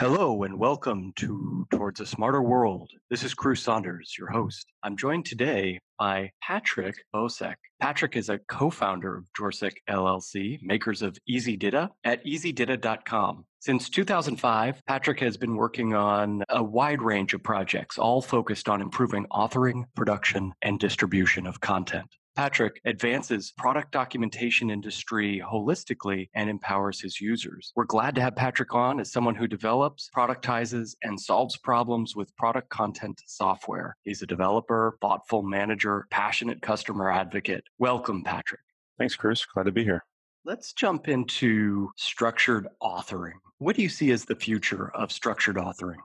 Hello and welcome to Towards a Smarter World. This is Cruce Saunders, your host. I'm joined today by Patrick Bosek. Patrick is a co-founder of Jorsek LLC, makers of easyDITA at easydita.com. Since 2005, Patrick has been working on a wide range of projects, all focused on improving authoring, production, and distribution of content. Patrick advances product documentation industry holistically and empowers his users. We're glad to have Patrick on as someone who develops, productizes, and solves problems with product content software. He's a developer, thoughtful manager, passionate customer advocate. Welcome, Patrick. Thanks, Chris. Glad to be here. Let's jump into structured authoring. What do you see as the future of structured authoring?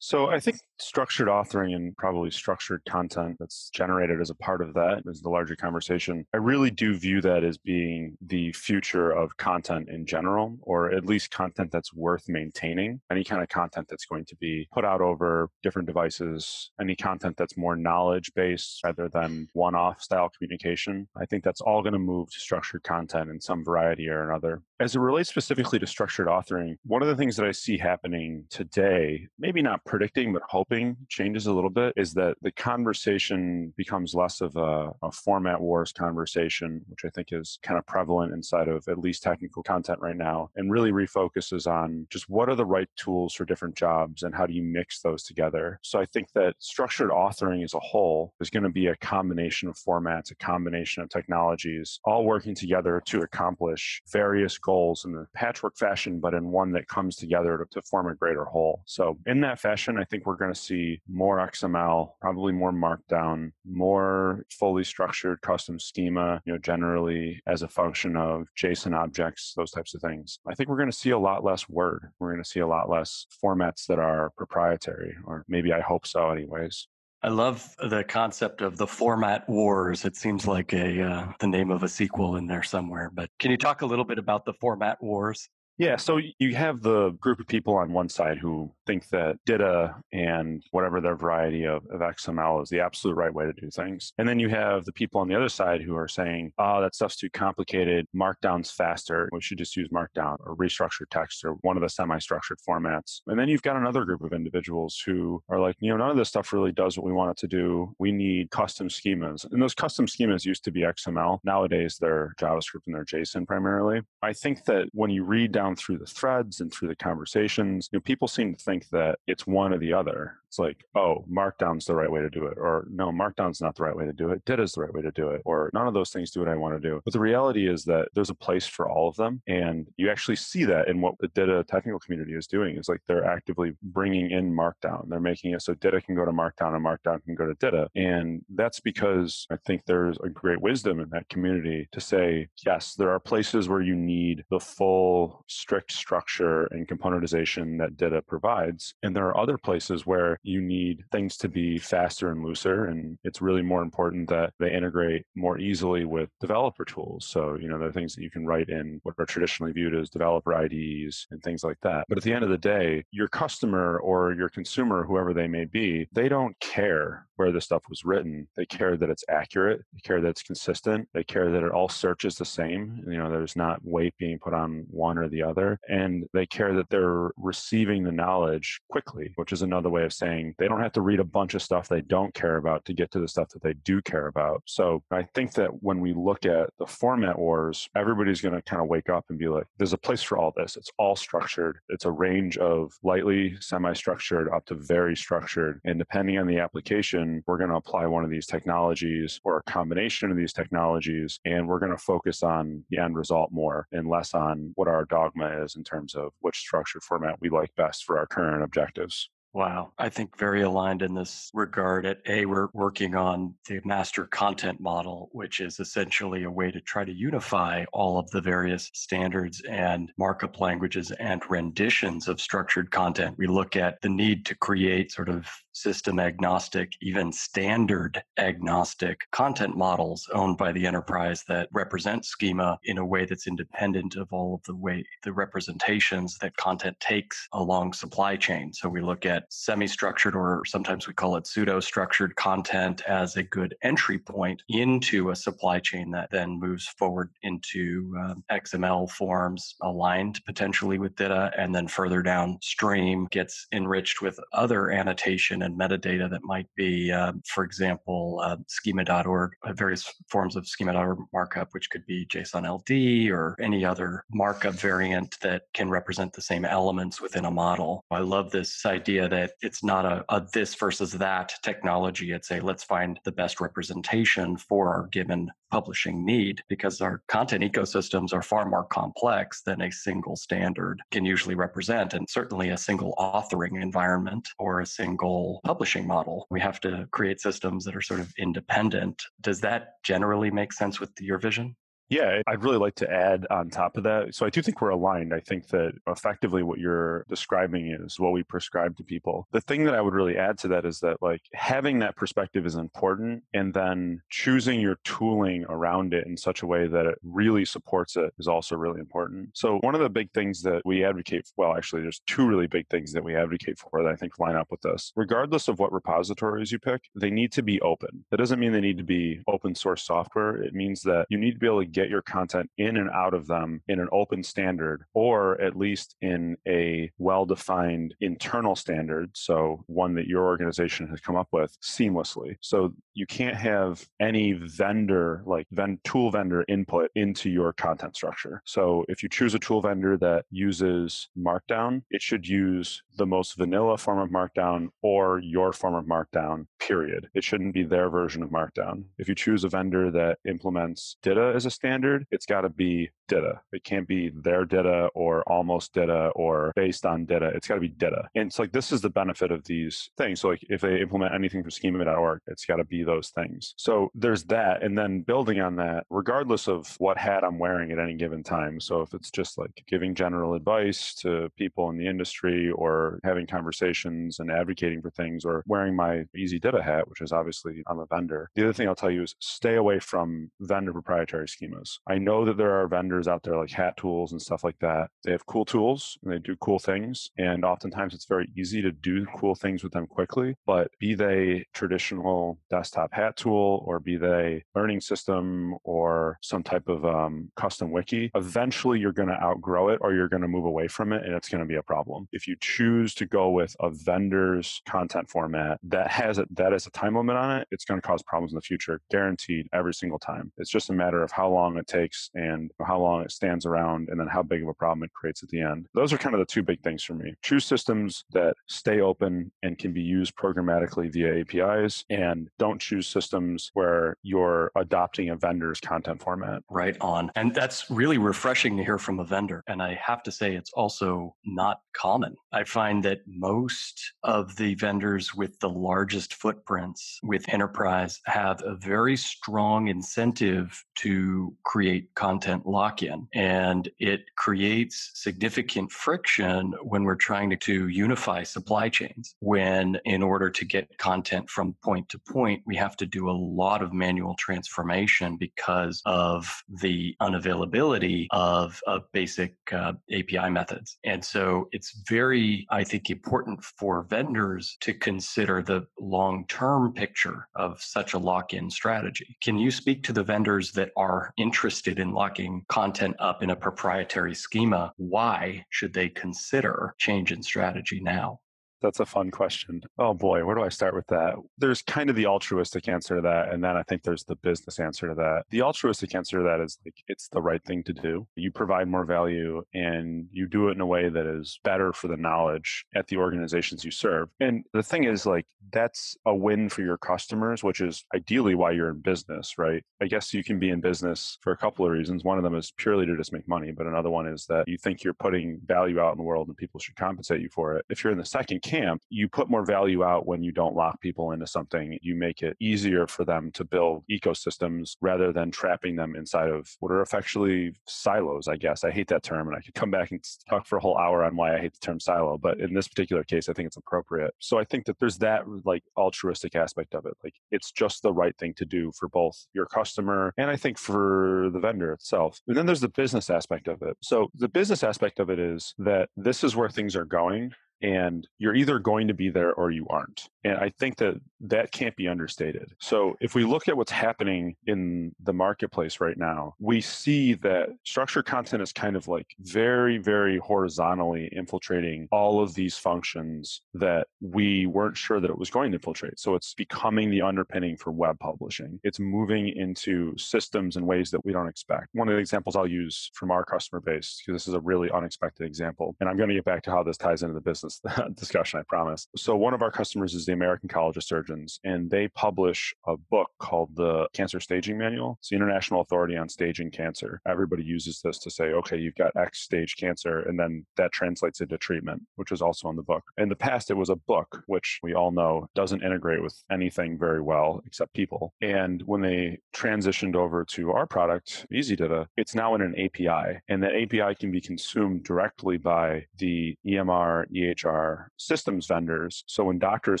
So I think structured authoring and probably structured content that's generated as a part of that is the larger conversation. I really do view that as being the future of content in general, or at least content that's worth maintaining. Any kind of content that's going to be put out over different devices, any content that's more knowledge based rather than one off style communication. I think that's all going to move to structured content in some variety or another. As it relates specifically to structured authoring, one of the things that I see happening today, maybe not predicting but hoping changes a little bit is that the conversation becomes less of a, a, format wars conversation, which I think is kind of prevalent inside of at least technical content right now, and really refocuses on just what are the right tools for different jobs and how do you mix those together. So I think that structured authoring as a whole is going to be a combination of formats, a combination of technologies, all working together to accomplish various goals in a patchwork fashion, but in one that comes together to, to form a greater whole. So in that fashion, I think we're going to see more XML, probably more Markdown, more fully structured custom schema, you know, generally as a function of JSON objects, those types of things. I think we're going to see a lot less Word. We're going to see a lot less formats that are proprietary, or maybe I hope so, anyways. I love the concept of the format wars. It seems like a uh, the name of a sequel in there somewhere. But can you talk a little bit about the format wars? Yeah, so you have the group of people on one side who think that DITA and whatever their variety of, of XML is the absolute right way to do things. And then you have the people on the other side who are saying, oh, that stuff's too complicated. Markdown's faster. We should just use Markdown or restructured text or one of the semi structured formats. And then you've got another group of individuals who are like, you know, none of this stuff really does what we want it to do. We need custom schemas. And those custom schemas used to be XML. Nowadays, they're JavaScript and they're JSON primarily. I think that when you read down through the threads and through the conversations, you know, people seem to think that it's one or the other. It's like, oh, Markdown's the right way to do it, or no, Markdown's not the right way to do it. DITA's the right way to do it, or none of those things do what I want to do. But the reality is that there's a place for all of them, and you actually see that in what the DITA technical community is doing. Is like they're actively bringing in Markdown. They're making it so DITA can go to Markdown and Markdown can go to DITA, and that's because I think there's a great wisdom in that community to say, yes, there are places where you need the full strict structure and componentization that DITA provides, and there are other places where you need things to be faster and looser. And it's really more important that they integrate more easily with developer tools. So, you know, there are things that you can write in what are traditionally viewed as developer IDEs and things like that. But at the end of the day, your customer or your consumer, whoever they may be, they don't care where the stuff was written. They care that it's accurate. They care that it's consistent. They care that it all searches the same. You know, there's not weight being put on one or the other. And they care that they're receiving the knowledge quickly, which is another way of saying saying they don't have to read a bunch of stuff they don't care about to get to the stuff that they do care about. So I think that when we look at the format wars, everybody's going to kind of wake up and be like, there's a place for all this. It's all structured. It's a range of lightly semi structured up to very structured. And depending on the application, we're going to apply one of these technologies or a combination of these technologies. And we're going to focus on the end result more and less on what our dogma is in terms of which structured format we like best for our current objectives. Wow. I think very aligned in this regard. At A, we're working on the master content model, which is essentially a way to try to unify all of the various standards and markup languages and renditions of structured content. We look at the need to create sort of system agnostic, even standard agnostic content models owned by the enterprise that represent schema in a way that's independent of all of the way the representations that content takes along supply chain. So we look at semi-structured or sometimes we call it pseudo-structured content as a good entry point into a supply chain that then moves forward into um, XML forms aligned potentially with DITA and then further downstream gets enriched with other annotation and metadata that might be, uh, for example, uh, schema.org, uh, various forms of schema.org markup, which could be JSON LD or any other markup variant that can represent the same elements within a model. I love this idea that it's not a, a this versus that technology. It's a let's find the best representation for our given publishing need because our content ecosystems are far more complex than a single standard can usually represent. And certainly a single authoring environment or a single publishing model. We have to create systems that are sort of independent. Does that generally make sense with your vision? Yeah, I'd really like to add on top of that. So I do think we're aligned. I think that effectively what you're describing is what we prescribe to people. The thing that I would really add to that is that like having that perspective is important and then choosing your tooling around it in such a way that it really supports it is also really important. So one of the big things that we advocate well actually there's two really big things that we advocate for that I think line up with this. Regardless of what repositories you pick, they need to be open. That doesn't mean they need to be open source software. It means that you need to be able to get get your content in and out of them in an open standard or at least in a well defined internal standard. So, one that your organization has come up with seamlessly. So, you can't have any vendor, like ven- tool vendor input into your content structure. So, if you choose a tool vendor that uses Markdown, it should use the most vanilla form of Markdown or your form of Markdown, period. It shouldn't be their version of Markdown. If you choose a vendor that implements DITA as a standard, it's got to be DITA. It can't be their DITA or almost DITA or based on DITA. It's got to be DITA. And it's like this is the benefit of these things. So like if they implement anything for schema.org, it's got to be those things. So there's that. And then building on that, regardless of what hat I'm wearing at any given time. So if it's just like giving general advice to people in the industry or having conversations and advocating for things or wearing my easyDITA hat, which is obviously I'm a vendor. The other thing I'll tell you is stay away from vendor proprietary schemas. I know that there are vendors out there like Hat Tools and stuff like that. They have cool tools and they do cool things. And oftentimes it's very easy to do cool things with them quickly. But be they traditional desktop hat tool or be they learning system or some type of um, custom wiki, eventually you're going to outgrow it or you're going to move away from it and it's going to be a problem. If you choose to go with a vendor's content format that has it, that is a time limit on it, it's going to cause problems in the future, guaranteed every single time. It's just a matter of how long long it takes and how long it stands around and then how big of a problem it creates at the end. Those are kind of the two big things for me. Choose systems that stay open and can be used programmatically via APIs and don't choose systems where you're adopting a vendor's content format. Right on. And that's really refreshing to hear from a vendor. And I have to say, it's also not common. I find that most of the vendors with the largest footprints with enterprise have a very strong incentive to create content lock in. And it creates significant friction when we're trying to, to, unify supply chains. When, in order to get content from point to point, we have to do a lot of manual transformation because of the unavailability of, of basic uh, API methods. And so it's very, I think, important for vendors to consider the long term picture of such a lock in strategy. Can you speak to the vendors that are interested in locking content up in a proprietary schema, why should they consider change in strategy now? That's a fun question. Oh boy, where do I start with that? There's kind of the altruistic answer to that. And then I think there's the business answer to that. The altruistic answer to that is like, it's the right thing to do. You provide more value and you do it in a way that is better for the knowledge at the organizations you serve. And the thing is, like, that's a win for your customers, which is ideally why you're in business, right? I guess you can be in business for a couple of reasons. One of them is purely to just make money, but another one is that you think you're putting value out in the world and people should compensate you for it. If you're in the second camp, you put more value out when you don't lock people into something. You make it easier for them to build ecosystems rather than trapping them inside of what are effectively silos, I guess. I hate that term and I could come back and talk for a whole hour on why I hate the term silo, but in this particular case, I think it's appropriate. So I think that there's that like altruistic aspect of it. Like it's just the right thing to do for both your customer and I think for the vendor itself. And then there's the business aspect of it. So the business aspect of it is that this is where things are going and you're either going to be there or you aren't. And I think that that can't be understated. So if we look at what's happening in the marketplace right now, we see that structured content is kind of like very, very horizontally infiltrating all of these functions that we weren't sure that it was going to infiltrate. So it's becoming the underpinning for web publishing. It's moving into systems in ways that we don't expect. One of the examples I'll use from our customer base, because this is a really unexpected example, and I'm going to get back to how this ties into the business discussion, I promise. So one of our customers is the American College of Surgeons, and they publish a book called the Cancer Staging Manual. It's the International Authority on Staging Cancer. Everybody uses this to say, okay, you've got X stage cancer, and then that translates into treatment, which is also in the book. In the past, it was a book, which we all know doesn't integrate with anything very well except people. And when they transitioned over to our product, easyDITA, it's now in an API, and that API can be consumed directly by the EMR, EHR systems vendors. So when doctors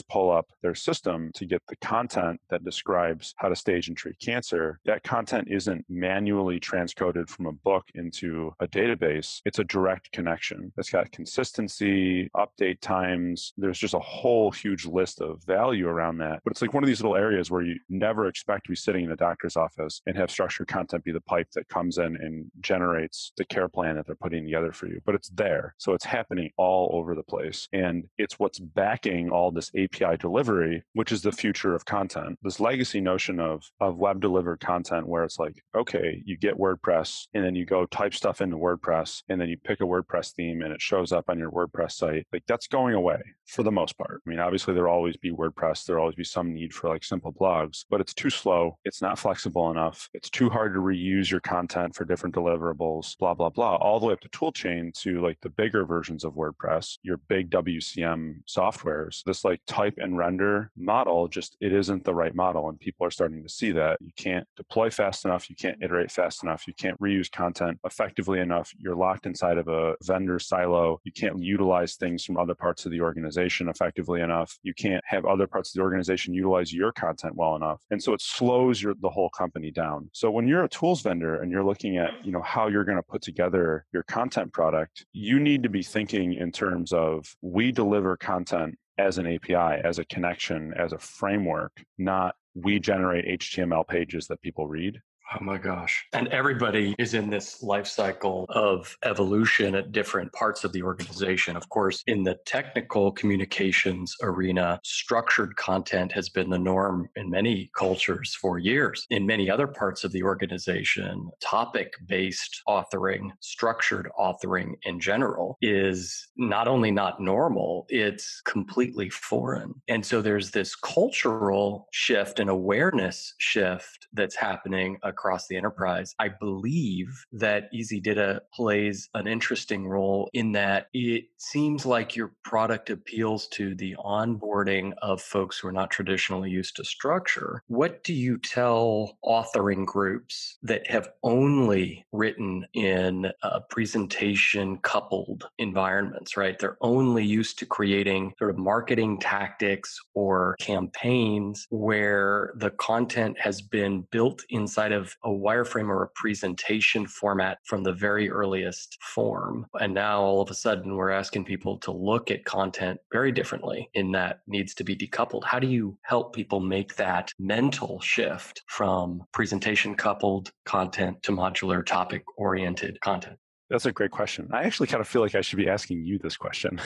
pull up their system to get the content that describes how to stage and treat cancer, that content isn't manually transcoded from a book into a database. It's a direct connection It's got consistency, update times. There's just a whole huge list of value around that. But it's like one of these little areas where you never expect to be sitting in a doctor's office and have structured content be the pipe that comes in and generates the care plan that they're putting together for you. But it's there. So it's happening all over the place. And it's what's backing all this API delivery, which is the future of content. This legacy notion of, of web delivered content where it's like, okay, you get WordPress and then you go type stuff into WordPress and then you pick a WordPress theme and it shows up on your WordPress site. Like that's going away for the most part. I mean, obviously there'll always be WordPress. There'll always be some need for like simple blogs, but it's too slow. It's not flexible enough. It's too hard to reuse your content for different deliverables, blah, blah, blah, all the way up to toolchain to like the bigger versions of WordPress, your big WCM softwares. This like type and render model just it isn't the right model and people are starting to see that. You can't deploy fast enough you can't iterate fast enough you can't reuse content effectively enough you're locked inside of a vendor silo you can't utilize things from other parts of the organization effectively enough you can't have other parts of the organization utilize your content well enough and so it slows your the whole company down. So when you're a tools vendor and you're looking at you know how you're going to put together your content product you need to be thinking in terms of we deliver content as an API, as a connection, as a framework, not we generate HTML pages that people read. Oh my gosh. And everybody is in this life cycle of evolution at different parts of the organization. Of course, in the technical communications arena, structured content has been the norm in many cultures for years. In many other parts of the organization, topic based authoring, structured authoring in general is not only not normal, it's completely foreign. And so there's this cultural shift and awareness shift that's happening across across the enterprise. I believe that easyDITA plays an interesting role in that it seems like your product appeals to the onboarding of folks who are not traditionally used to structure. What do you tell authoring groups that have only written in presentation coupled environments, right? They're only used to creating sort of marketing tactics or campaigns where the content has been built inside of a wireframe or a presentation format from the very earliest form. And now all of a sudden we're asking people to look at content very differently in that needs to be decoupled. How do you help people make that mental shift from presentation coupled content to modular topic oriented content? That's a great question. I actually kind of feel like I should be asking you this question.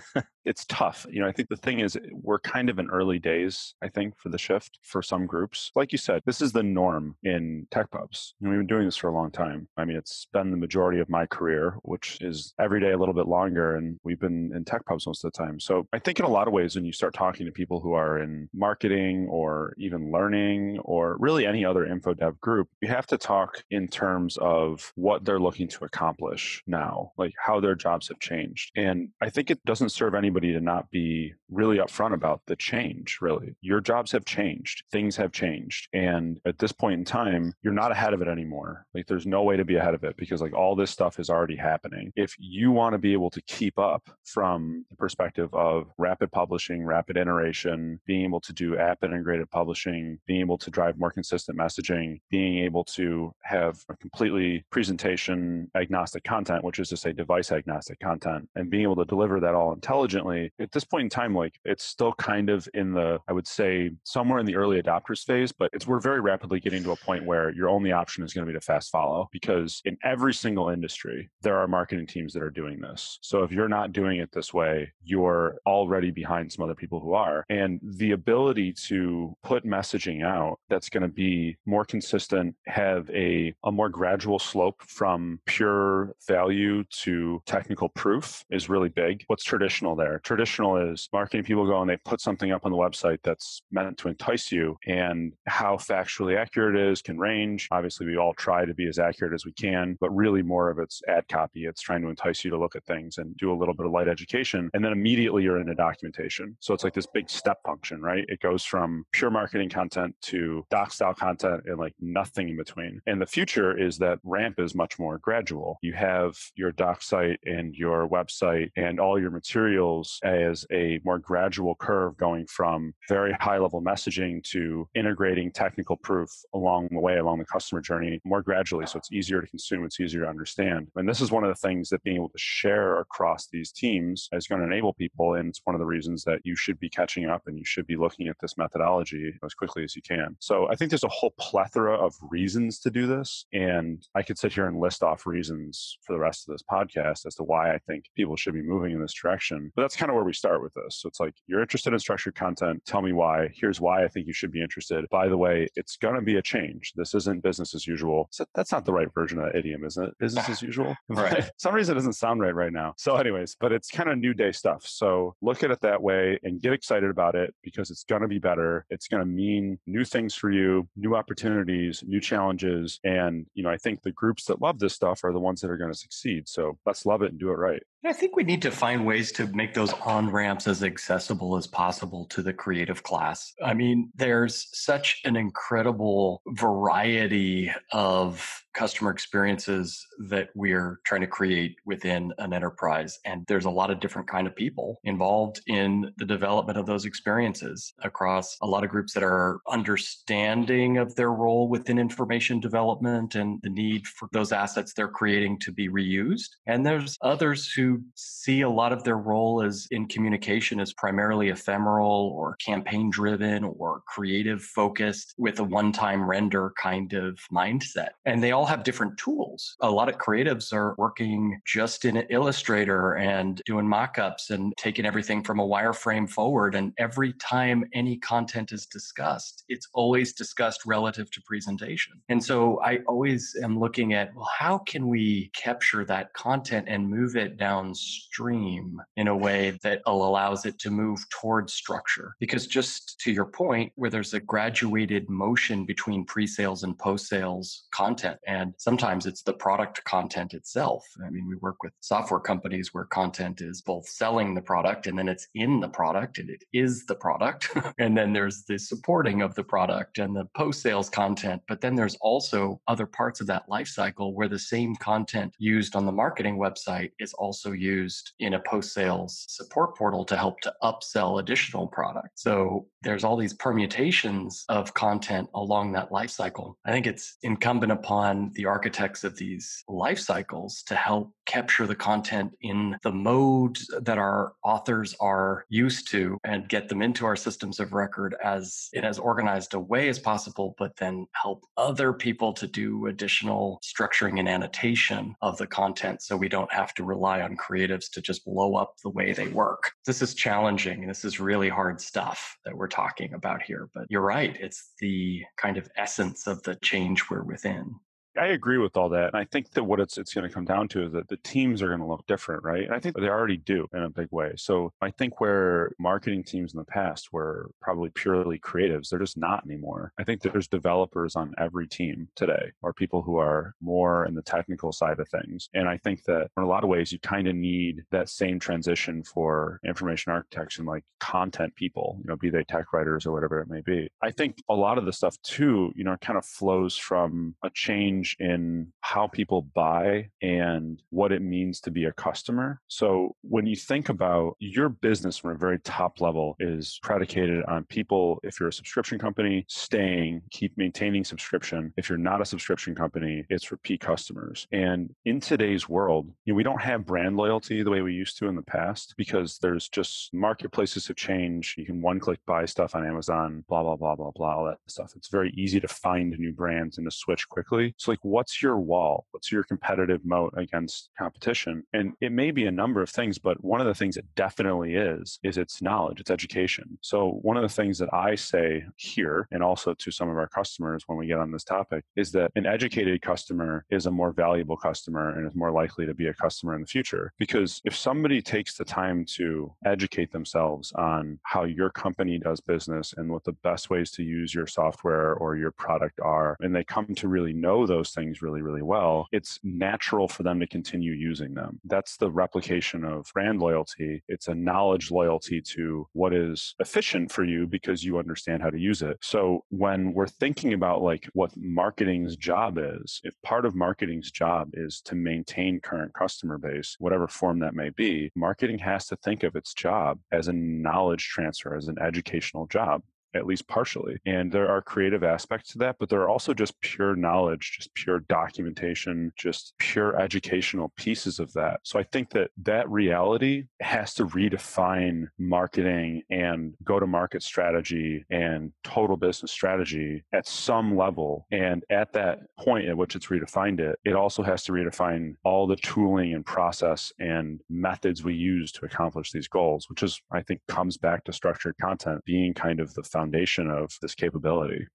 it's tough. You know, I think the thing is, we're kind of in early days, I think, for the shift for some groups. Like you said, this is the norm in tech pubs. we've been doing this for a long time. I mean, it's been the majority of my career, which is every day a little bit longer. And we've been in tech pubs most of the time. So I think in a lot of ways, when you start talking to people who are in marketing or even learning or really any other info dev group, you have to talk in terms of what they're looking to accomplish publish now, like how their jobs have changed. And I think it doesn't serve anybody to not be really upfront about the change, really. Your jobs have changed, things have changed. And at this point in time, you're not ahead of it anymore. Like there's no way to be ahead of it because like all this stuff is already happening. If you want to be able to keep up from the perspective of rapid publishing, rapid iteration, being able to do app integrated publishing, being able to drive more consistent messaging, being able to have a completely presentation agnostic content, which is to say device agnostic content, and being able to deliver that all intelligently. At this point in time, like it's still kind of in the, I would say, somewhere in the early adopters phase, but it's we're very rapidly getting to a point where your only option is going to be to fast follow because in every single industry, there are marketing teams that are doing this. So if you're not doing it this way, you're already behind some other people who are. And the ability to put messaging out that's going to be more consistent, have a, a more gradual slope from pure value to technical proof is really big. What's traditional there? Traditional is marketing people go and they put something up on the website that's meant to entice you and how factually accurate it is can range. Obviously, we all try to be as accurate as we can, but really more of it's ad copy. It's trying to entice you to look at things and do a little bit of light education. And then immediately you're into documentation. So it's like this big step function, right? It goes from pure marketing content to doc style content and like nothing in between. And the future is that ramp is much more gradual. You have your doc site and your website and all your materials as a more gradual curve going from very high level messaging to integrating technical proof along the way, along the customer journey more gradually. So it's easier to consume, it's easier to understand. And this is one of the things that being able to share across these teams is going to enable people. And it's one of the reasons that you should be catching up and you should be looking at this methodology as quickly as you can. So I think there's a whole plethora of reasons to do this. And I could sit here and list off reasons for the rest of this podcast as to why I think people should be moving in this direction. But that's kind of where we start with this. So it's like, you're interested in structured content. Tell me why. Here's why I think you should be interested. By the way, it's going to be a change. This isn't business as usual. So that's not the right version of that idiom, isn't it? Business as usual. right. some reason it doesn't sound right right now. So, anyways, but it's kind of new day stuff. So look at it that way and get excited about it because it's going to be better. It's going to mean new things for you, new opportunities, new challenges. And, you know, I think the groups that love this stuff are the ones that are going to succeed. So let's love it and do it right. I think we need to find ways to make those on ramps as accessible as possible to the creative class. I mean, there's such an incredible variety of customer experiences that we're trying to create within an enterprise and there's a lot of different kind of people involved in the development of those experiences across a lot of groups that are understanding of their role within information development and the need for those assets they're creating to be reused and there's others who see a lot of their role as in communication as primarily ephemeral or campaign driven or creative focused with a one-time render kind of mindset and they all have different tools. A lot of creatives are working just in Illustrator and doing mockups and taking everything from a wireframe forward. And every time any content is discussed, it's always discussed relative to presentation. And so I always am looking at, well, how can we capture that content and move it downstream in a way that allows it to move towards structure? Because just to your point, where there's a graduated motion between pre sales and post sales content. And sometimes it's the product content itself. I mean, we work with software companies where content is both selling the product and then it's in the product and it is the product. and then there's the supporting of the product and the post sales content. But then there's also other parts of that life cycle where the same content used on the marketing website is also used in a post sales support portal to help to upsell additional products. So there's all these permutations of content along that life cycle. I think it's incumbent upon the architects of these life cycles to help capture the content in the mode that our authors are used to and get them into our systems of record as in as organized a way as possible, but then help other people to do additional structuring and annotation of the content so we don't have to rely on creatives to just blow up the way they work. This is challenging. This is really hard stuff that we're talking about here. But you're right. It's the kind of essence of the change we're within. I agree with all that. And I think that what it's it's going to come down to is that the teams are going to look different, right? And I think they already do in a big way. So I think where marketing teams in the past were probably purely creatives, they're just not anymore. I think there's developers on every team today or people who are more in the technical side of things. And I think that in a lot of ways you kind of need that same transition for information architects and like content people, you know, be they tech writers or whatever it may be. I think a lot of the stuff too, you know, kind of flows from a change in how people buy and what it means to be a customer. So when you think about your business from a very top level is predicated on people, if you're a subscription company, staying, keep maintaining subscription. If you're not a subscription company, it's repeat customers. And in today's world, you know, we don't have brand loyalty the way we used to in the past because there's just marketplaces have changed. You can one click buy stuff on Amazon, blah, blah, blah, blah, blah, all that stuff. It's very easy to find new brands and to switch quickly. So, like, what's your wall? What's your competitive moat against competition? And it may be a number of things, but one of the things it definitely is, is it's knowledge, it's education. So, one of the things that I say here and also to some of our customers when we get on this topic is that an educated customer is a more valuable customer and is more likely to be a customer in the future. Because if somebody takes the time to educate themselves on how your company does business and what the best ways to use your software or your product are, and they come to really know those things really, really well, it's natural for them to continue using them. That's the replication of brand loyalty. It's a knowledge loyalty to what is efficient for you because you understand how to use it. So when we're thinking about like what marketing's job is, if part of marketing's job is to maintain current customer base, whatever form that may be, marketing has to think of its job as a knowledge transfer, as an educational job at least partially. And there are creative aspects to that, but there are also just pure knowledge, just pure documentation, just pure educational pieces of that. So I think that that reality has to redefine marketing and go to market strategy and total business strategy at some level. And at that point at which it's redefined it, it also has to redefine all the tooling and process and methods we use to accomplish these goals, which is, I think, comes back to structured content being kind of the foundation foundation of this capability.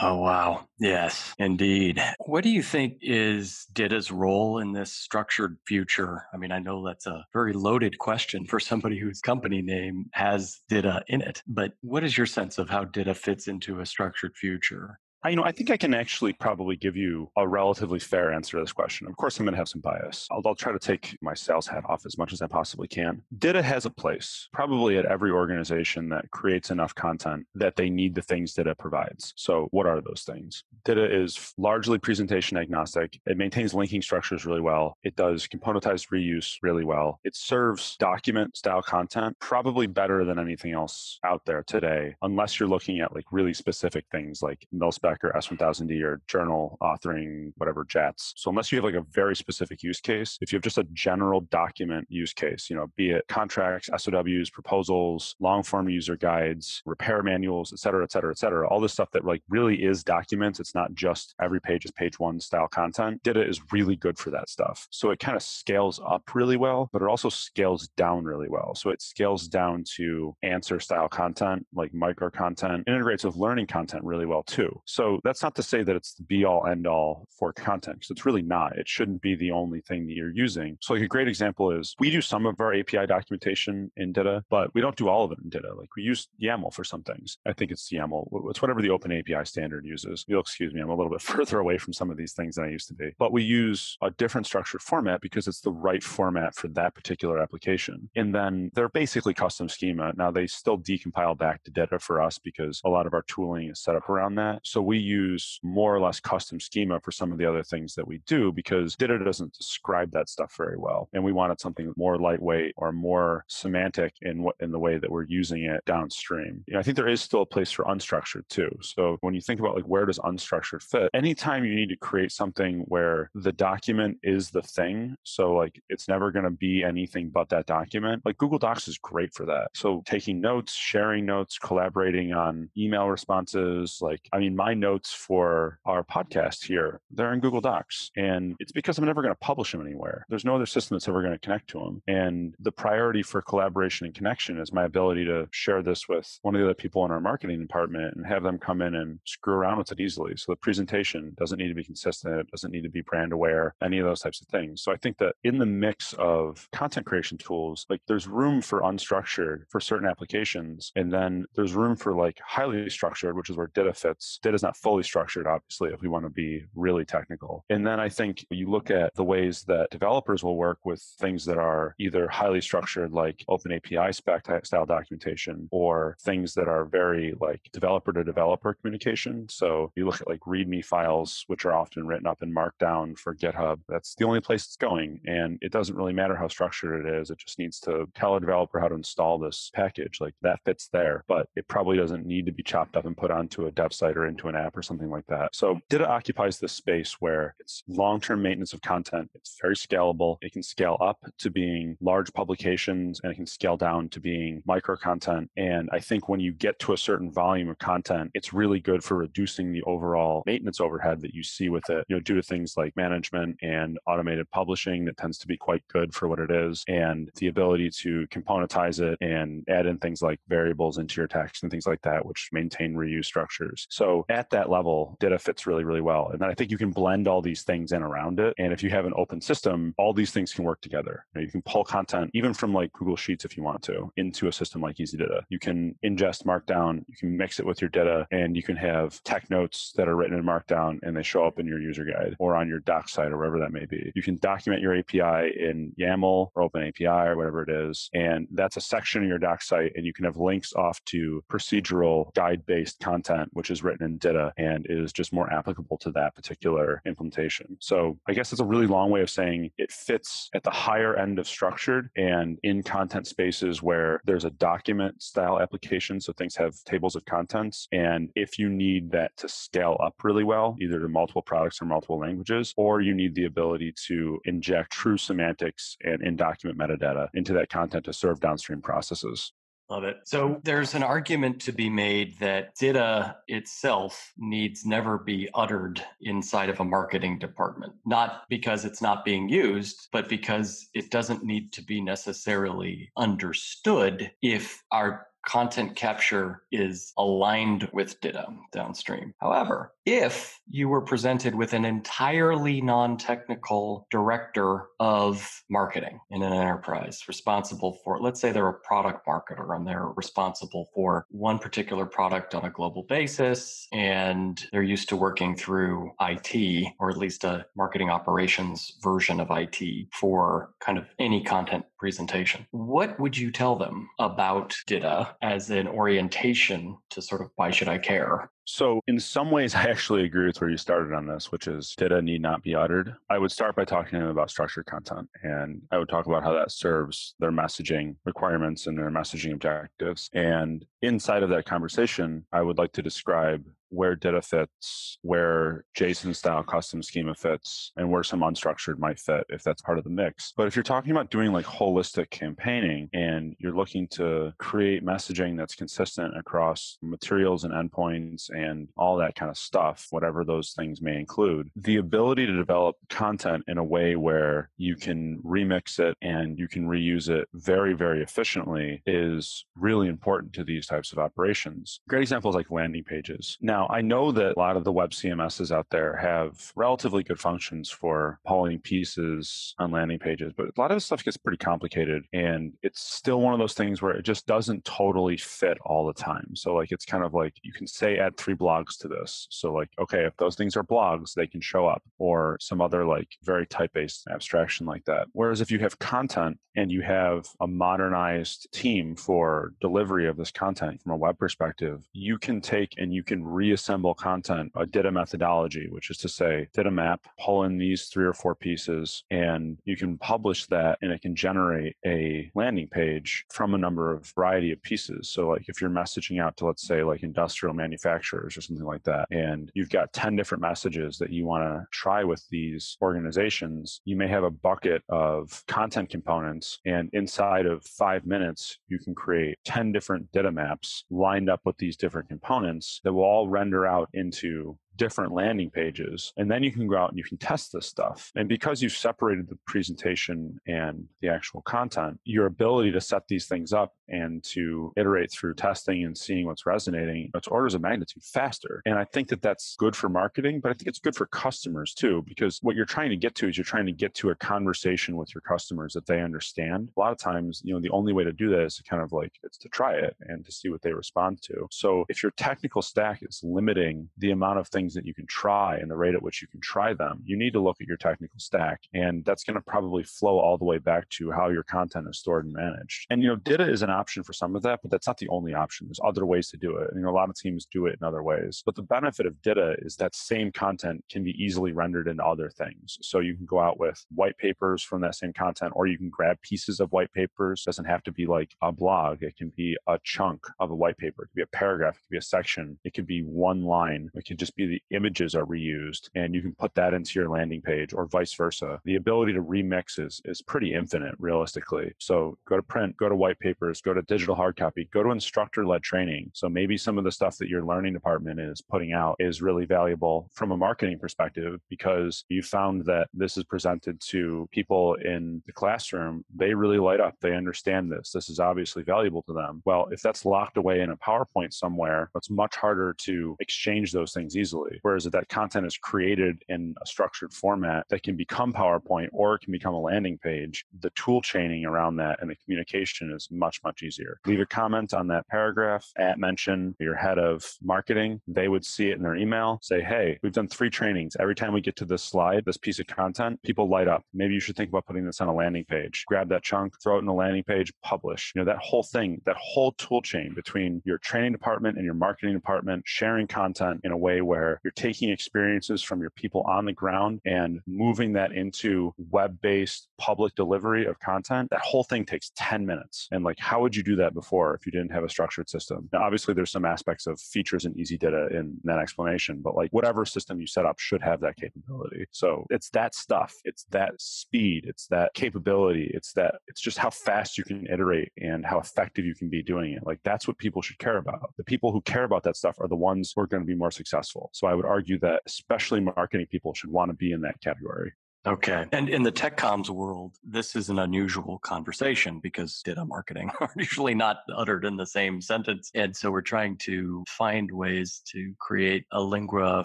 Oh, wow. Yes, indeed. What do you think is DITA role in this structured future? I mean, I know that's a very loaded question for somebody whose company name has DITA in it, but what is your sense of how DITA fits into a structured future? I, you know, I think I can actually probably give you a relatively fair answer to this question. Of course, I'm going to have some bias. I'll, I'll, try to take my sales hat off as much as I possibly can. DITA has a place, probably at every organization that creates enough content that they need the things DITA provides. So, what are those things? DITA is largely presentation agnostic. It maintains linking structures really well. It does componentized reuse really well. It serves document style content probably better than anything else out there today, unless you're looking at like really specific things like MilSpec or S1000D or journal authoring, whatever JATS. So unless you have like a very specific use case, if you have just a general document use case, you know, be it contracts, SOWs, proposals, long form user guides, repair manuals, et cetera, et cetera, et cetera, all this stuff that like really is documents. It's not just every page is page one style content. DITA is really good for that stuff. So it kind of scales up really well, but it also scales down really well. So it scales down to answer style content, like micro content, integrates with learning content really well too. So so that's not to say that it's the be all end all for content it's really not. It shouldn't be the only thing that you're using. So like a great example is we do some of our API documentation in DITA, but we don't do all of it in DITA. Like we use YAML for some things. I think it's YAML. It's whatever the open API standard uses. You'll excuse me, I'm a little bit further away from some of these things than I used to be. But we use a different structured format because it's the right format for that particular application. And then they're basically custom schema. Now they still decompile back to DITA for us because a lot of our tooling is set up around that. So we use more or less custom schema for some of the other things that we do because DITA doesn't describe that stuff very well. And we wanted something more lightweight or more semantic in what in the way that we're using it downstream. You know, I think there is still a place for unstructured too. So when you think about like where does unstructured fit, anytime you need to create something where the document is the thing, so like it's never going to be anything but that document, like Google Docs is great for that. So taking notes, sharing notes, collaborating on email responses, like I mean my notes for our podcast here, they're in Google Docs. And it's because I'm never going to publish them anywhere. There's no other system that's ever going to connect to them. And the priority for collaboration and connection is my ability to share this with one of the other people in our marketing department and have them come in and screw around with it easily. So the presentation doesn't need to be consistent, it doesn't need to be brand aware, any of those types of things. So I think that in the mix of content creation tools, like there's room for unstructured for certain applications. And then there's room for like highly structured, which is where DITA fits. DITA is not fully structured, obviously, if we want to be really technical. And then I think you look at the ways that developers will work with things that are either highly structured, like open API spec style documentation, or things that are very like developer to developer communication. So you look at like README files, which are often written up in Markdown for GitHub. That's the only place it's going. And it doesn't really matter how structured it is. It just needs to tell a developer how to install this package. Like that fits there, but it probably doesn't need to be chopped up and put onto a dev site or into an app or something like that. So DITA occupies this space where it's long-term maintenance of content. It's very scalable. It can scale up to being large publications and it can scale down to being micro content. And I think when you get to a certain volume of content, it's really good for reducing the overall maintenance overhead that you see with it, you know, due to things like management and automated publishing that tends to be quite good for what it is and the ability to componentize it and add in things like variables into your text and things like that, which maintain reuse structures. So at that level, DITA fits really, really well. And then I think you can blend all these things in around it. And if you have an open system, all these things can work together. You, know, you can pull content even from like Google Sheets if you want to into a system like easyDITA. You can ingest Markdown, you can mix it with your DITA, and you can have tech notes that are written in Markdown and they show up in your user guide or on your doc site or wherever that may be. You can document your API in YAML or Open API or whatever it is. And that's a section of your doc site, and you can have links off to procedural guide based content, which is written in DITA and is just more applicable to that particular implementation. So I guess it's a really long way of saying it fits at the higher end of structured and in content spaces where there's a document style application. So things have tables of contents. And if you need that to scale up really well, either to multiple products or multiple languages, or you need the ability to inject true semantics and in document metadata into that content to serve downstream processes. Love it. So there's an argument to be made that DITA itself needs never be uttered inside of a marketing department, not because it's not being used, but because it doesn't need to be necessarily understood if our content capture is aligned with DITA downstream. However, if you were presented with an entirely non technical director of marketing in an enterprise responsible for, let's say they're a product marketer and they're responsible for one particular product on a global basis, and they're used to working through IT or at least a marketing operations version of IT for kind of any content presentation. What would you tell them about DITA as an orientation to sort of why should I care? So, in some ways, I actually agree with where you started on this, which is DITA need not be uttered. I would start by talking to them about structured content, and I would talk about how that serves their messaging requirements and their messaging objectives. And inside of that conversation, I would like to describe where DITA fits, where JSON style custom schema fits, and where some unstructured might fit if that's part of the mix. But if you're talking about doing like holistic campaigning and you're looking to create messaging that's consistent across materials and endpoints and all that kind of stuff, whatever those things may include, the ability to develop content in a way where you can remix it and you can reuse it very, very efficiently is really important to these types of operations. Great examples like landing pages. Now, now, I know that a lot of the web CMSs out there have relatively good functions for pulling pieces on landing pages, but a lot of this stuff gets pretty complicated and it's still one of those things where it just doesn't totally fit all the time. So, like, it's kind of like you can say add three blogs to this. So, like, okay, if those things are blogs, they can show up or some other like very type based abstraction like that. Whereas if you have content and you have a modernized team for delivery of this content from a web perspective, you can take and you can re reassemble content, uh, a DITA methodology, which is to say, DITA map, pull in these three or four pieces, and you can publish that and it can generate a landing page from a number of variety of pieces. So, like if you're messaging out to, let's say, like industrial manufacturers or something like that, and you've got 10 different messages that you want to try with these organizations, you may have a bucket of content components. And inside of five minutes, you can create 10 different DITA maps lined up with these different components that will all render out into different landing pages. And then you can go out and you can test this stuff. And because you've separated the presentation and the actual content, your ability to set these things up and to iterate through testing and seeing what's resonating, it's orders of magnitude faster. And I think that that's good for marketing, but I think it's good for customers too, because what you're trying to get to is you're trying to get to a conversation with your customers that they understand. A lot of times, you know, the only way to do that is to kind of like, it's to try it and to see what they respond to. So if your technical stack is limiting the amount of things that you can try and the rate at which you can try them, you need to look at your technical stack. And that's going to probably flow all the way back to how your content is stored and managed. And, you know, DITA is an option for some of that, but that's not the only option. There's other ways to do it. And a lot of teams do it in other ways. But the benefit of DITA is that same content can be easily rendered into other things. So you can go out with white papers from that same content, or you can grab pieces of white papers. It doesn't have to be like a blog. It can be a chunk of a white paper. It could be a paragraph. It could be a section. It could be one line. It could just be the images are reused and you can put that into your landing page or vice versa. The ability to remix is, is pretty infinite realistically. So go to print, go to white papers, go to digital hard copy, go to instructor led training. So maybe some of the stuff that your learning department is putting out is really valuable from a marketing perspective because you found that this is presented to people in the classroom. They really light up. They understand this. This is obviously valuable to them. Well, if that's locked away in a PowerPoint somewhere, it's much harder to exchange those things easily. Whereas if that content is created in a structured format that can become PowerPoint or it can become a landing page, the tool chaining around that and the communication is much, much easier. Leave a comment on that paragraph at mention your head of marketing. They would see it in their email, say, Hey, we've done three trainings. Every time we get to this slide, this piece of content, people light up. Maybe you should think about putting this on a landing page. Grab that chunk, throw it in a landing page, publish. You know, that whole thing, that whole tool chain between your training department and your marketing department, sharing content in a way where you're taking experiences from your people on the ground and moving that into web based public delivery of content, that whole thing takes 10 minutes. And like, how would you do that before if you didn't have a structured system? Now, obviously, there's some aspects of features and easyDITA in that explanation, but like whatever system you set up should have that capability. So it's that stuff, it's that speed, it's that capability, it's that, it's just how fast you can iterate and how effective you can be doing it. Like, that's what people should care about. The people who care about that stuff are the ones who are going to be more successful. So I would argue that especially marketing people should want to be in that category. Okay. And in the tech comms world, this is an unusual conversation because DITA marketing are usually not uttered in the same sentence. And so we're trying to find ways to create a lingua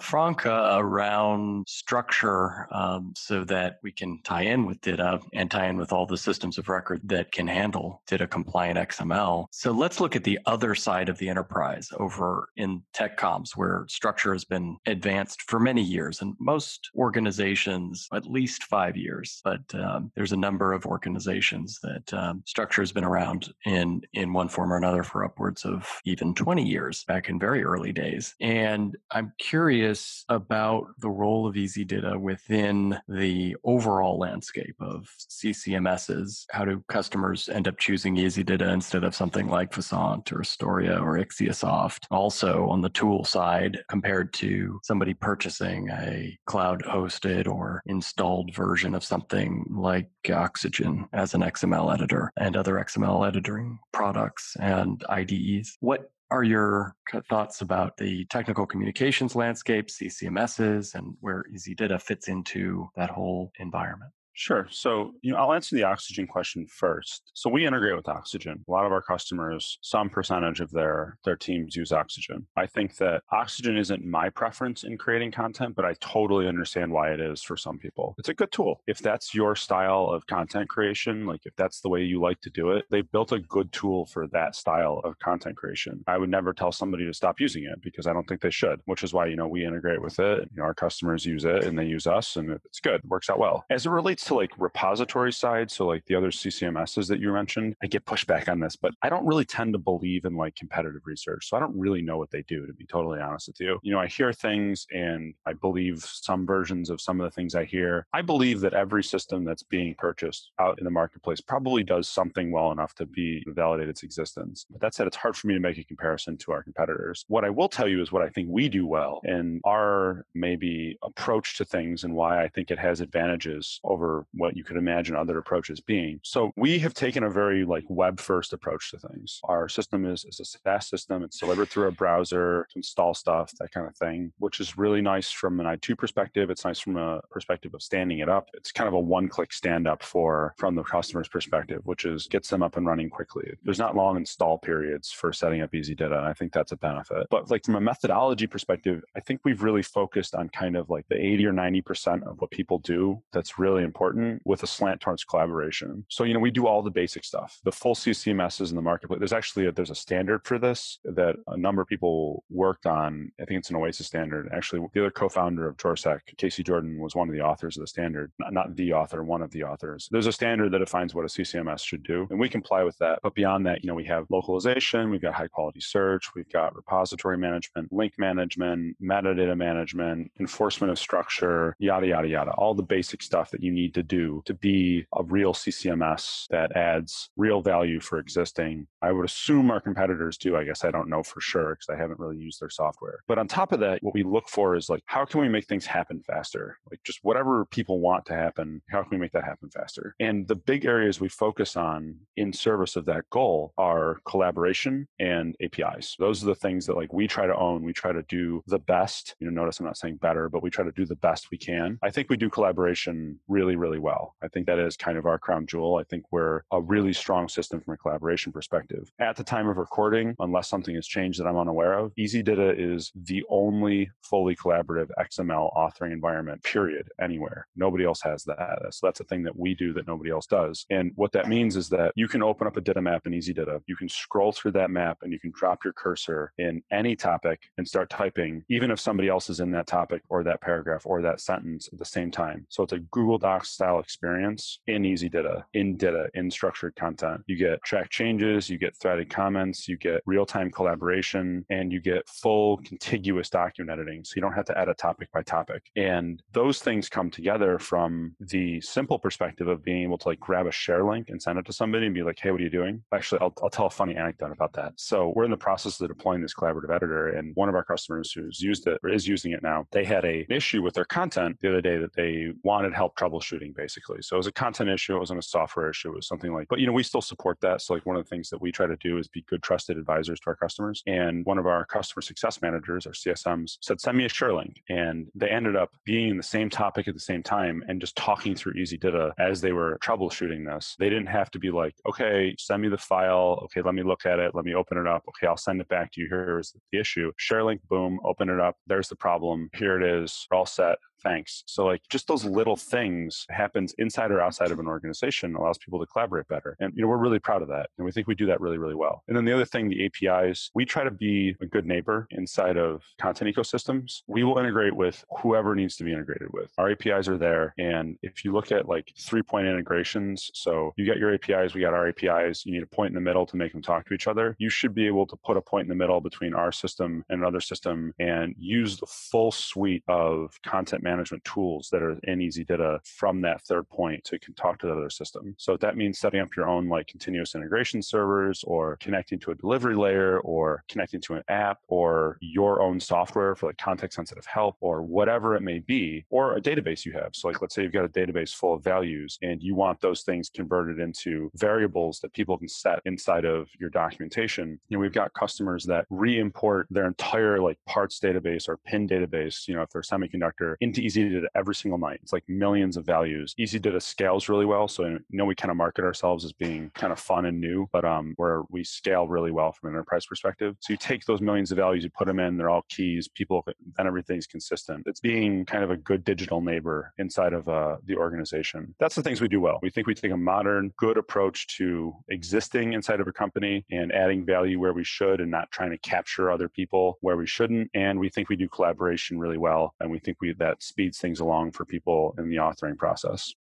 franca around structure um, so that we can tie in with DITA and tie in with all the systems of record that can handle DITA compliant XML. So let's look at the other side of the enterprise over in tech comms where structure has been advanced for many years. And most organizations, at least least five years, but um, there's a number of organizations that um, structure has been around in in one form or another for upwards of even 20 years back in very early days. And I'm curious about the role of easyDITA within the overall landscape of CCMSs. How do customers end up choosing easyDITA instead of something like Vasont or Astoria or IXIASOFT? Also on the tool side, compared to somebody purchasing a cloud hosted or installed version of something like Oxygen as an XML editor and other XML editing products and IDEs. What are your thoughts about the technical communications landscape, CCMSs, and where easyDITA fits into that whole environment? Sure. So, you know, I'll answer the oxygen question first. So we integrate with oxygen. A lot of our customers, some percentage of their their teams use oxygen. I think that oxygen isn't my preference in creating content, but I totally understand why it is for some people. It's a good tool. If that's your style of content creation, like if that's the way you like to do it, they've built a good tool for that style of content creation. I would never tell somebody to stop using it because I don't think they should, which is why, you know, we integrate with it. You know, our customers use it and they use us and it's good. It works out well. As it relates to like repository side, so like the other CCMSs that you mentioned, I get pushback on this, but I don't really tend to believe in like competitive research. So I don't really know what they do, to be totally honest with you. You know, I hear things and I believe some versions of some of the things I hear. I believe that every system that's being purchased out in the marketplace probably does something well enough to be validate its existence. But that said, it's hard for me to make a comparison to our competitors. What I will tell you is what I think we do well and our maybe approach to things and why I think it has advantages over what you could imagine other approaches being. So we have taken a very like web first approach to things. Our system is, is a SaaS system. It's delivered through a browser install stuff, that kind of thing, which is really nice from an IT perspective. It's nice from a perspective of standing it up. It's kind of a one click stand up for from the customer's perspective, which is gets them up and running quickly. There's not long install periods for setting up easyDITA. And I think that's a benefit. But like from a methodology perspective, I think we've really focused on kind of like the 80 or 90% of what people do that's really important with a slant towards collaboration. So, you know, we do all the basic stuff. The full CCMSs in the marketplace. There's actually a, there's a standard for this that a number of people worked on. I think it's an OASIS standard. Actually, the other co-founder of Jorsek, Casey Jordan, was one of the authors of the standard. Not, not the author, one of the authors. There's a standard that defines what a CCMS should do, and we comply with that. But beyond that, you know, we have localization, we've got high quality search, we've got repository management, link management, metadata management, enforcement of structure, yada yada yada. All the basic stuff that you need to do to be a real CCMS that adds real value for existing. I would assume our competitors do. I guess I don't know for sure because I haven't really used their software. But on top of that, what we look for is like, how can we make things happen faster? Like just whatever people want to happen, how can we make that happen faster? And the big areas we focus on in service of that goal are collaboration and APIs. Those are the things that like we try to own. We try to do the best. You know, notice I'm not saying better, but we try to do the best we can. I think we do collaboration really, really well. I think that is kind of our crown jewel. I think we're a really strong system from a collaboration perspective. At the time of recording, unless something has changed that I'm unaware of, easyDITA is the only fully collaborative XML authoring environment, period, anywhere. Nobody else has that. So that's a thing that we do that nobody else does. And what that means is that you can open up a DITA map in easyDITA. You can scroll through that map and you can drop your cursor in any topic and start typing, even if somebody else is in that topic or that paragraph or that sentence at the same time. So it's a Google Docs style experience in easyDITA, in DITA, in structured content. You get track changes, you get threaded comments, you get real time collaboration, and you get full contiguous document editing. So you don't have to edit topic by topic. And those things come together from the simple perspective of being able to like grab a share link and send it to somebody and be like, hey, what are you doing? Actually, I'll, I'll tell a funny anecdote about that. So we're in the process of deploying this collaborative editor, and one of our customers who's used it or is using it now, they had a, an issue with their content the other day that they wanted help troubleshooting, basically. So it was a content issue, it wasn't a software issue, it was something like, but you know, we still support that. So like one of the things that we try to do is be good, trusted advisors to our customers. And one of our customer success managers, our CSMs, said, send me a share link. And they ended up being the same topic at the same time and just talking through easyDITA as they were troubleshooting this. They didn't have to be like, okay, send me the file. Okay, let me look at it. Let me open it up. Okay, I'll send it back to you. Here's the issue. Share link, boom, open it up. There's the problem. Here it is. We're all set thanks. So like just those little things happens inside or outside of an organization allows people to collaborate better. And you know, we're really proud of that. And we think we do that really, really well. And then the other thing, the APIs, we try to be a good neighbor inside of content ecosystems. We will integrate with whoever needs to be integrated with. Our APIs are there. And if you look at like three point integrations, so you got your APIs, we got our APIs, you need a point in the middle to make them talk to each other. You should be able to put a point in the middle between our system and another system and use the full suite of content management tools that are in easyDITA from that third point to talk to the other system. So that means setting up your own like continuous integration servers or connecting to a delivery layer or connecting to an app or your own software for like context sensitive help or whatever it may be, or a database you have. So like let's say you've got a database full of values and you want those things converted into variables that people can set inside of your documentation. You know, we've got customers that re-import their entire like parts database or pin database, you know, if they're semiconductor into easyDITA every single night. It's like millions of values. Easy easyDITA scales really well. So you know we kind of market ourselves as being kind of fun and new, but um where we scale really well from an enterprise perspective. So you take those millions of values, you put them in, they're all keys, people then everything's consistent. It's being kind of a good digital neighbor inside of uh, the organization. That's the things we do well. We think we take a modern, good approach to existing inside of a company and adding value where we should and not trying to capture other people where we shouldn't. And we think we do collaboration really well. And we think we that speeds things along for people in the authoring process.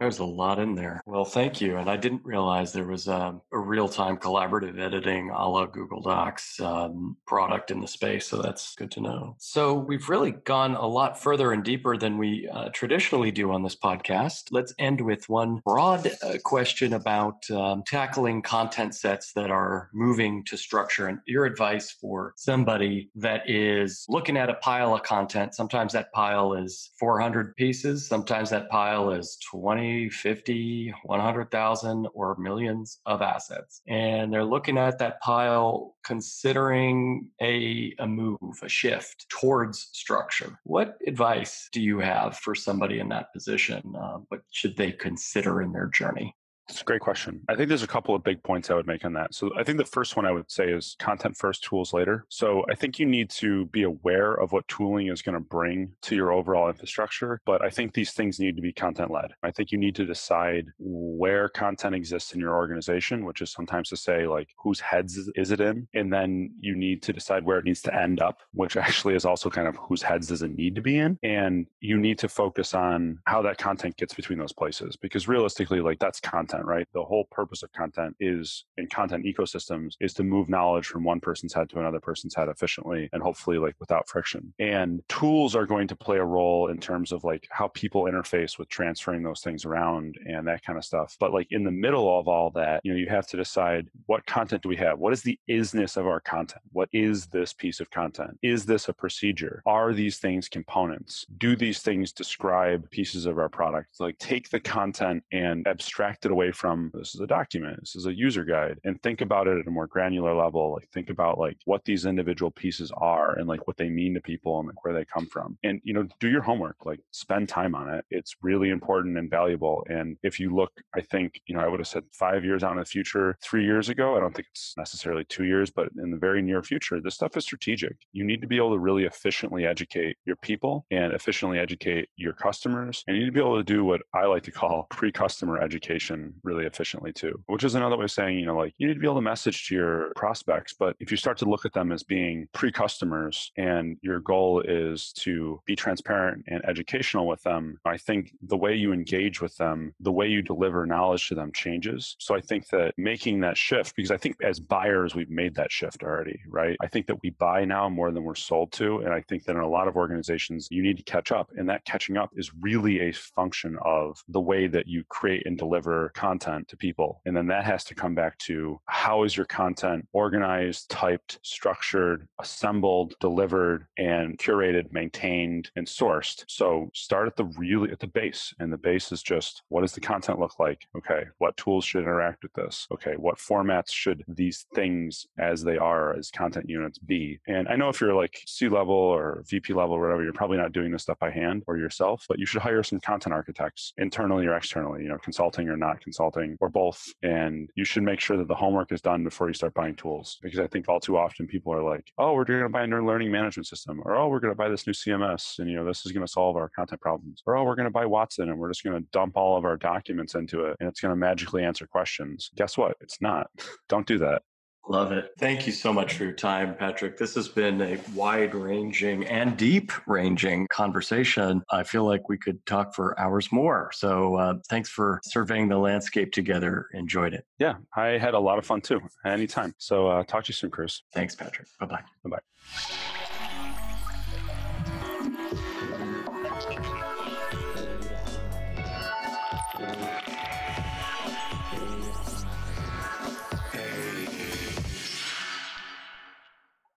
There's a lot in there. Well, thank you. And I didn't realize there was a, a real time collaborative editing a la Google Docs um, product in the space. So that's good to know. So we've really gone a lot further and deeper than we uh, traditionally do on this podcast. Let's end with one broad uh, question about um, tackling content sets that are moving to structure and your advice for somebody that is looking at a pile of content. Sometimes that pile is 400 pieces, sometimes that pile is 20, 50, 100,000, or millions of assets. And they're looking at that pile considering a, a move, a shift towards structure. What advice do you have for somebody in that position? Uh, what should they consider in their journey? It's a great question. I think there's a couple of big points I would make on that. So I think the first one I would say is content first, tools later. So I think you need to be aware of what tooling is going to bring to your overall infrastructure. But I think these things need to be content led. I think you need to decide where content exists in your organization, which is sometimes to say like whose heads is it in? And then you need to decide where it needs to end up, which actually is also kind of whose heads does it need to be in. And you need to focus on how that content gets between those places because realistically, like that's content content, right? The whole purpose of content is in content ecosystems is to move knowledge from one person's head to another person's head efficiently and hopefully like without friction. And tools are going to play a role in terms of like how people interface with transferring those things around and that kind of stuff. But like in the middle of all that, you know, you have to decide what content do we have? What is the isness of our content? What is this piece of content? Is this a procedure? Are these things components? Do these things describe pieces of our product? Like take the content and abstract it away from this is a document, this is a user guide, and think about it at a more granular level. Like think about like what these individual pieces are and like what they mean to people and like where they come from. And you know, do your homework, like spend time on it. It's really important and valuable. And if you look, I think, you know, I would have said five years out in the future, three years ago. I don't think it's necessarily two years, but in the very near future, this stuff is strategic. You need to be able to really efficiently educate your people and efficiently educate your customers. And you need to be able to do what I like to call pre-customer education really efficiently too, which is another way of saying, you know, like you need to be able to message to your prospects. But if you start to look at them as being pre customers and your goal is to be transparent and educational with them, I think the way you engage with them, the way you deliver knowledge to them changes. So I think that making that shift, because I think as buyers, we've made that shift already, right? I think that we buy now more than we're sold to. And I think that in a lot of organizations, you need to catch up. And that catching up is really a function of the way that you create and deliver content to people. And then that has to come back to how is your content organized, typed, structured, assembled, delivered, and curated, maintained, and sourced. So start at the really at the base. And the base is just what does the content look like? Okay. What tools should interact with this? Okay. What formats should these things as they are as content units be? And I know if you're like C level or VP level or whatever, you're probably not doing this stuff by hand or yourself, but you should hire some content architects internally or externally, you know, consulting or not consulting or both. And you should make sure that the homework is done before you start buying tools. Because I think all too often people are like, oh, we're going to buy a new learning management system, or oh, we're going to buy this new CMS, and you know, this is going to solve our content problems, or oh, we're going to buy Watson and we're just going to dump all of our documents into it and it's going to magically answer questions. Guess what? It's not. Don't do that. Love it. Thank you so much for your time, Patrick. This has been a wide ranging and deep ranging conversation. I feel like we could talk for hours more. So uh, thanks for surveying the landscape together. Enjoyed it. Yeah, I had a lot of fun too. Anytime. So uh, talk to you soon, Cruce. Thanks, Patrick. Bye bye. Bye bye.